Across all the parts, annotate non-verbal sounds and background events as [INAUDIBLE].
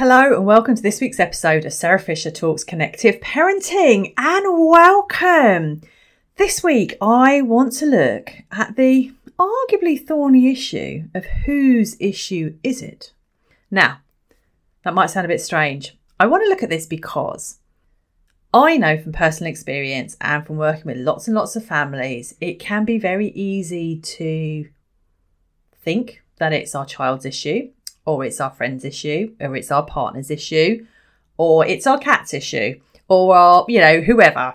Hello, and welcome to this week's episode of Sarah Fisher Talks Connective Parenting. And welcome! This week, I want to look at the arguably thorny issue of whose issue is it? Now, that might sound a bit strange. I want to look at this because I know from personal experience and from working with lots and lots of families, it can be very easy to think that it's our child's issue or it's our friend's issue, or it's our partner's issue, or it's our cat's issue, or our, you know, whoever.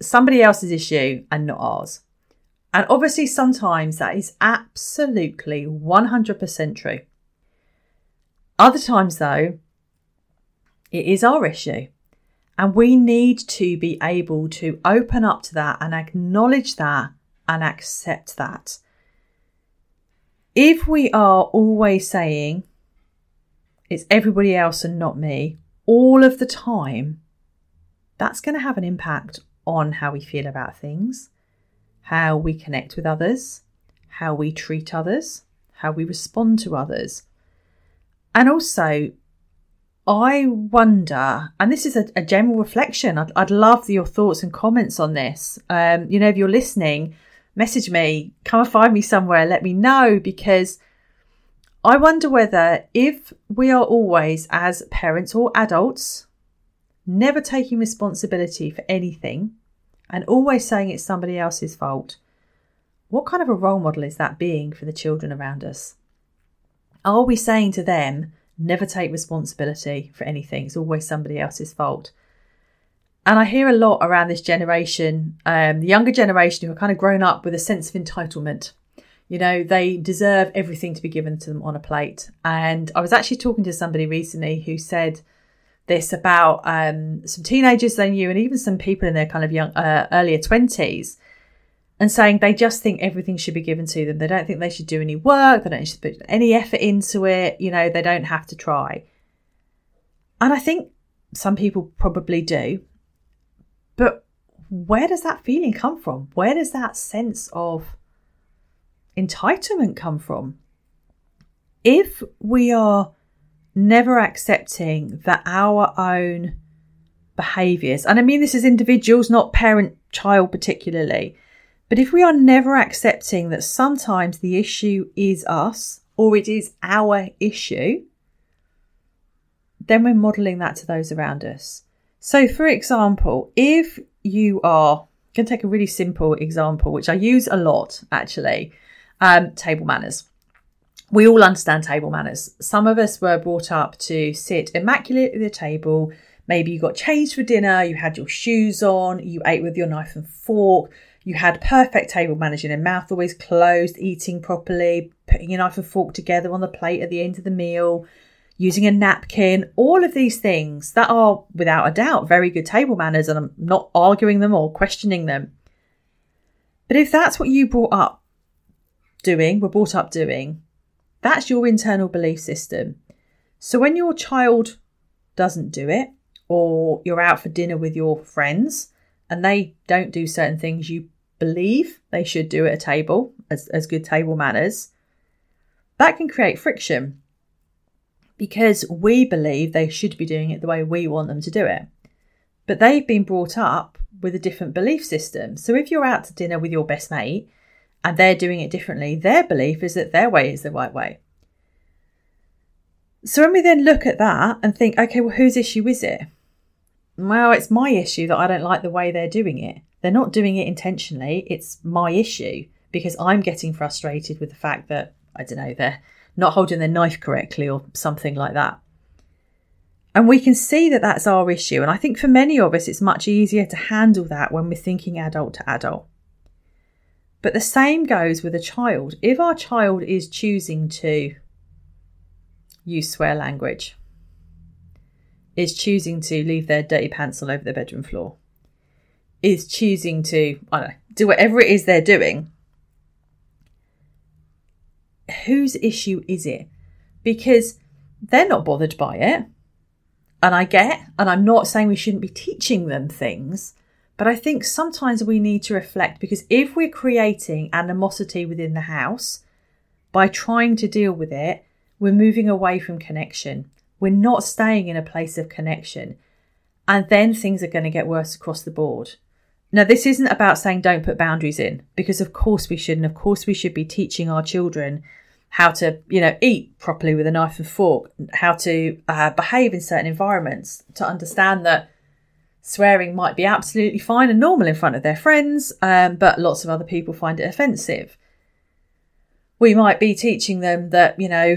Somebody else's issue and not ours. And obviously, sometimes that is absolutely 100% true. Other times, though, it is our issue. And we need to be able to open up to that and acknowledge that and accept that if we are always saying it's everybody else and not me all of the time, that's going to have an impact on how we feel about things, how we connect with others, how we treat others, how we respond to others. And also, I wonder, and this is a, a general reflection, I'd, I'd, love your thoughts and comments on this. Um, you know, if you're listening, message me, come and find me somewhere, let me know because I wonder whether if we are always, as parents or adults, never taking responsibility for anything and always saying it's somebody else's fault, what kind of a role model is that being for the children around us? Are we saying to them, never take responsibility for anything, it's always somebody else's fault? And I hear a lot around this generation, um, the younger generation who are kind of grown up with a sense of entitlement. You know, they deserve everything to be given to them on a plate. And I was actually talking to somebody recently who said this about um, some teenagers they knew, and even some people in their kind of young, uh, earlier 20s, and saying they just think everything should be given to them. They don't think they should do any work, they don't put any effort into it, you know, they don't have to try. And I think some people probably do. But where does that feeling come from? Where does that sense of entitlement come from? If we are never accepting that our own behaviors, and I mean this as individuals, not parent child particularly, but if we are never accepting that sometimes the issue is us or it is our issue, then we're modeling that to those around us. So, for example, if you are going to take a really simple example, which I use a lot actually, um, table manners. We all understand table manners. Some of us were brought up to sit immaculate at the table. Maybe you got changed for dinner, you had your shoes on, you ate with your knife and fork, you had perfect table manners, your mouth always closed, eating properly, putting your knife and fork together on the plate at the end of the meal using a napkin, all of these things that are without a doubt very good table manners, and I'm not arguing them or questioning them. But if that's what you brought up doing, were brought up doing, that's your internal belief system. So when your child doesn't do it, or you're out for dinner with your friends and they don't do certain things you believe they should do at a table as, as good table manners, that can create friction because we believe they should be doing it the way we want them to do it. But they've been brought up with a different belief system. So if you're out to dinner with your best mate and they're doing it differently, their belief is that their way is the right way. So when we then look at that and think, okay, well, whose issue is it? Well, it's my issue that I don't like the way they're doing it. They're not doing it intentionally. It's my issue because I'm getting frustrated with the fact that, I don't know, they're not holding their knife correctly or something like that. And we can see that that's our issue. And I think for many of us, it's much easier to handle that when we're thinking adult to adult. But the same goes with a child. If our child is choosing to use swear language, is choosing to leave their dirty pants all over the bedroom floor, is choosing to, I don't know, do whatever it is they're doing, whose issue is it? Because they're not bothered by it. And I get, and I'm not saying we shouldn't be teaching them things, but I think sometimes we need to reflect because if we're creating animosity within the house by trying to deal with it, we're moving away from connection. We're not staying in a place of connection. And then things are going to get worse across the board. Now, this isn't about saying don't put boundaries in, because of course we should. And of course we should be teaching our children how to, you know, eat properly with a knife and fork, how to uh, behave in certain environments, to understand that swearing might be absolutely fine and normal in front of their friends, um, but lots of other people find it offensive. We might be teaching them that, you know,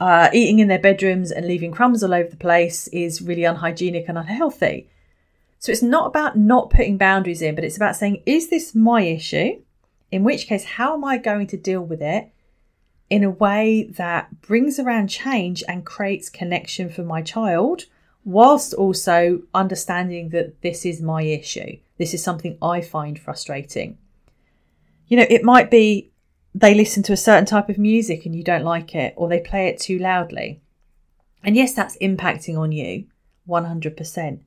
uh, eating in their bedrooms and leaving crumbs all over the place is really unhygienic and unhealthy. So it's not about not putting boundaries in, but it's about saying, is this my issue? In which case, how am I going to deal with it in a way that brings around change and creates connection for my child, whilst also understanding that this is my issue? This is something I find frustrating. You know, it might be they listen to a certain type of music and you don't like it, or they play it too loudly. And yes, that's impacting on you 100%.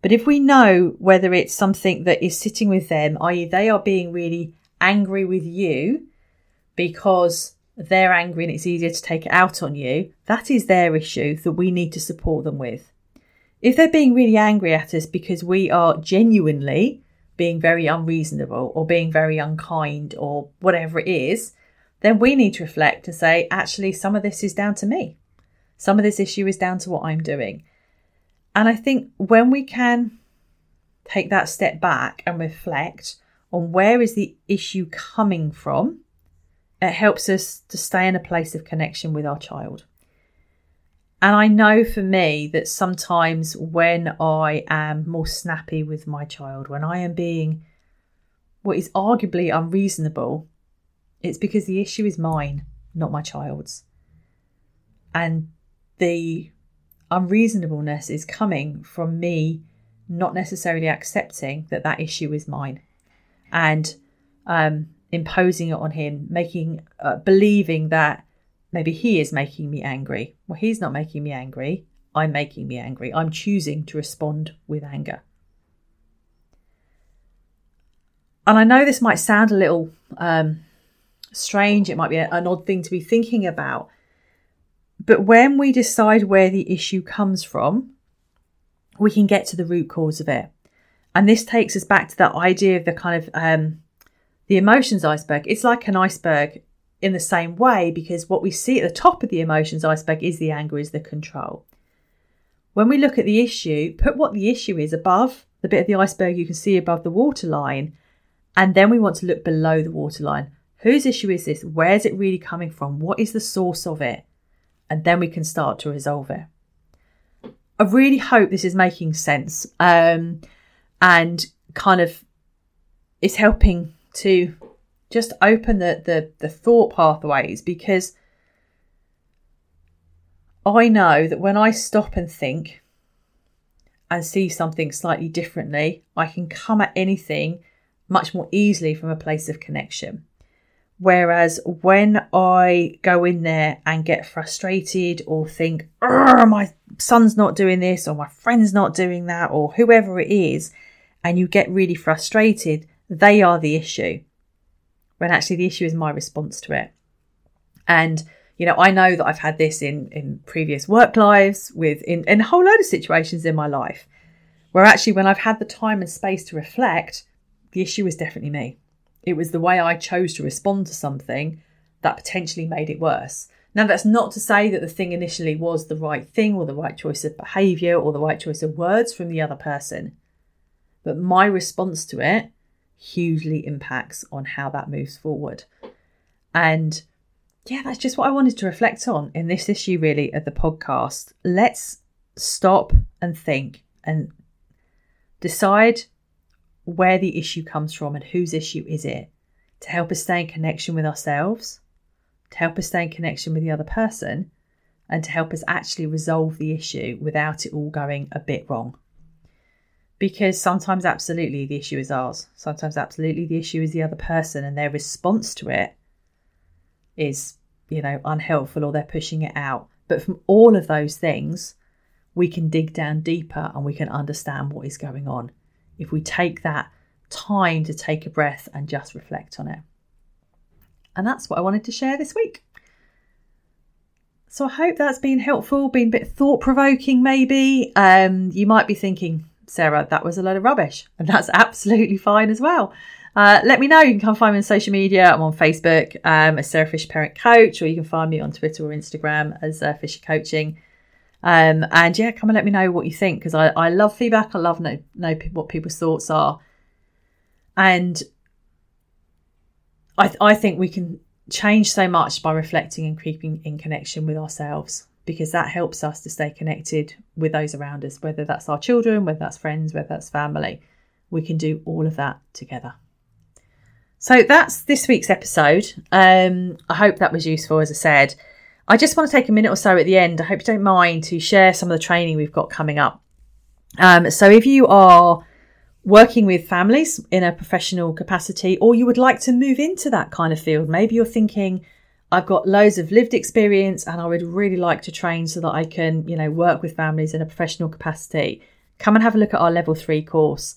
But if we know whether it's something that is sitting with them, i.e., they are being really angry with you because they're angry and it's easier to take it out on you, that is their issue that we need to support them with. If they're being really angry at us because we are genuinely being very unreasonable or being very unkind or whatever it is, then we need to reflect and say, actually, some of this is down to me. Some of this issue is down to what I'm doing. And I think when we can take that step back and reflect on where is the issue coming from, it helps us to stay in a place of connection with our child. And I know for me that sometimes when I am more snappy with my child, when I am being what is arguably unreasonable, it's because the issue is mine, not my child's. And the unreasonableness is coming from me not necessarily accepting that that issue is mine and um, imposing it on him, making uh, believing that maybe he is making me angry. Well, he's not making me angry. I'm making me angry. I'm choosing to respond with anger. And I know this might sound a little um, strange. It might be an odd thing to be thinking about. But when we decide where the issue comes from, we can get to the root cause of it. And this takes us back to that idea of the kind of um, the emotions iceberg. It's like an iceberg in the same way because what we see at the top of the emotions iceberg is the anger, is the control. When we look at the issue, put what the issue is above the bit of the iceberg you can see above the waterline, and then we want to look below the waterline. Whose issue is this? Where's it really coming from? What is the source of it? And then we can start to resolve it. I really hope this is making sense um, and kind of is helping to just open the, the, the thought pathways because I know that when I stop and think and see something slightly differently, I can come at anything much more easily from a place of connection. Whereas when I go in there and get frustrated or think, my son's not doing this or my friend's not doing that or whoever it is, and you get really frustrated, they are the issue. When actually the issue is my response to it. And, you know, I know that I've had this in, in previous work lives, with in, in a whole load of situations in my life, where actually when I've had the time and space to reflect, the issue is definitely me it was the way I chose to respond to something that potentially made it worse. Now, that's not to say that the thing initially was the right thing or the right choice of behaviour or the right choice of words from the other person. But my response to it hugely impacts on how that moves forward. And yeah, that's just what I wanted to reflect on in this issue, really, of the podcast. Let's stop and think and decide where the issue comes from and whose issue is it to help us stay in connection with ourselves, to help us stay in connection with the other person, and to help us actually resolve the issue without it all going a bit wrong. Because sometimes, absolutely, the issue is ours. Sometimes, absolutely, the issue is the other person, and their response to it is, you know, unhelpful or they're pushing it out. But from all of those things, we can dig down deeper and we can understand what is going on if we take that time to take a breath and just reflect on it. And that's what I wanted to share this week. So I hope that's been helpful, been a bit thought provoking, maybe. Um, you might be thinking, Sarah, that was a load of rubbish, and that's [LAUGHS] absolutely fine as well. Uh, let me know. You can come find me on social media. I'm on Facebook um, as Sarah Fisher Parent Coach, or you can find me on Twitter or Instagram as uh, Fisher Coaching. Um, and yeah, come and let me know what you think because I, I love feedback. I love know, know what people's thoughts are. And I, I think we can change so much by reflecting and keeping in connection with ourselves because that helps us to stay connected with those around us, whether that's our children, whether that's friends, whether that's family. We can do all of that together. So that's this week's episode. Um, I hope that was useful, as I said. I just want to take a minute or so at the end. I hope you don't mind to share some of the training we've got coming up. Um, so if you are working with families in a professional capacity, or you would like to move into that kind of field, maybe you're thinking, I've got loads of lived experience and I would really like to train so that I can, you know, work with families in a professional capacity. Come and have a look at our level three course.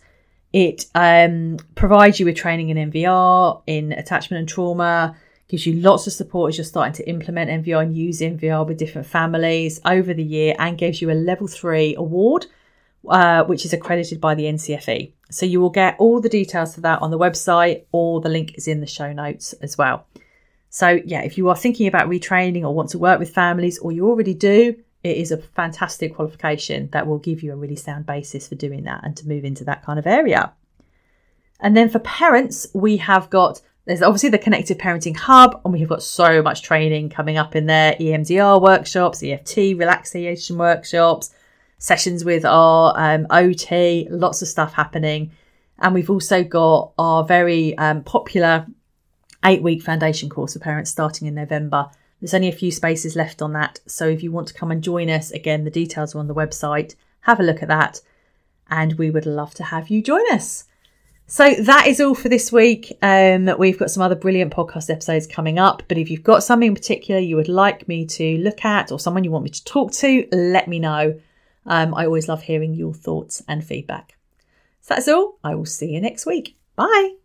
It um, provides you with training in NVR, in attachment and trauma, gives you lots of support as you're starting to implement NVR and use NVR with different families over the year, and gives you a level three award, uh, which is accredited by the NCFE. So you will get all the details for that on the website, or the link is in the show notes as well. So, yeah, if you are thinking about retraining or want to work with families, or you already do, it is a fantastic qualification that will give you a really sound basis for doing that and to move into that kind of area. And then for parents, we have got there's obviously the Connected Parenting Hub, and we have got so much training coming up in there EMDR workshops, EFT relaxation workshops, sessions with our um, OT, lots of stuff happening. And we've also got our very um, popular eight week foundation course for parents starting in November. There's only a few spaces left on that. So if you want to come and join us, again, the details are on the website. Have a look at that. And we would love to have you join us. So that is all for this week. Um, we've got some other brilliant podcast episodes coming up. But if you've got something in particular you would like me to look at or someone you want me to talk to, let me know. Um, I always love hearing your thoughts and feedback. So that's all. I will see you next week. Bye.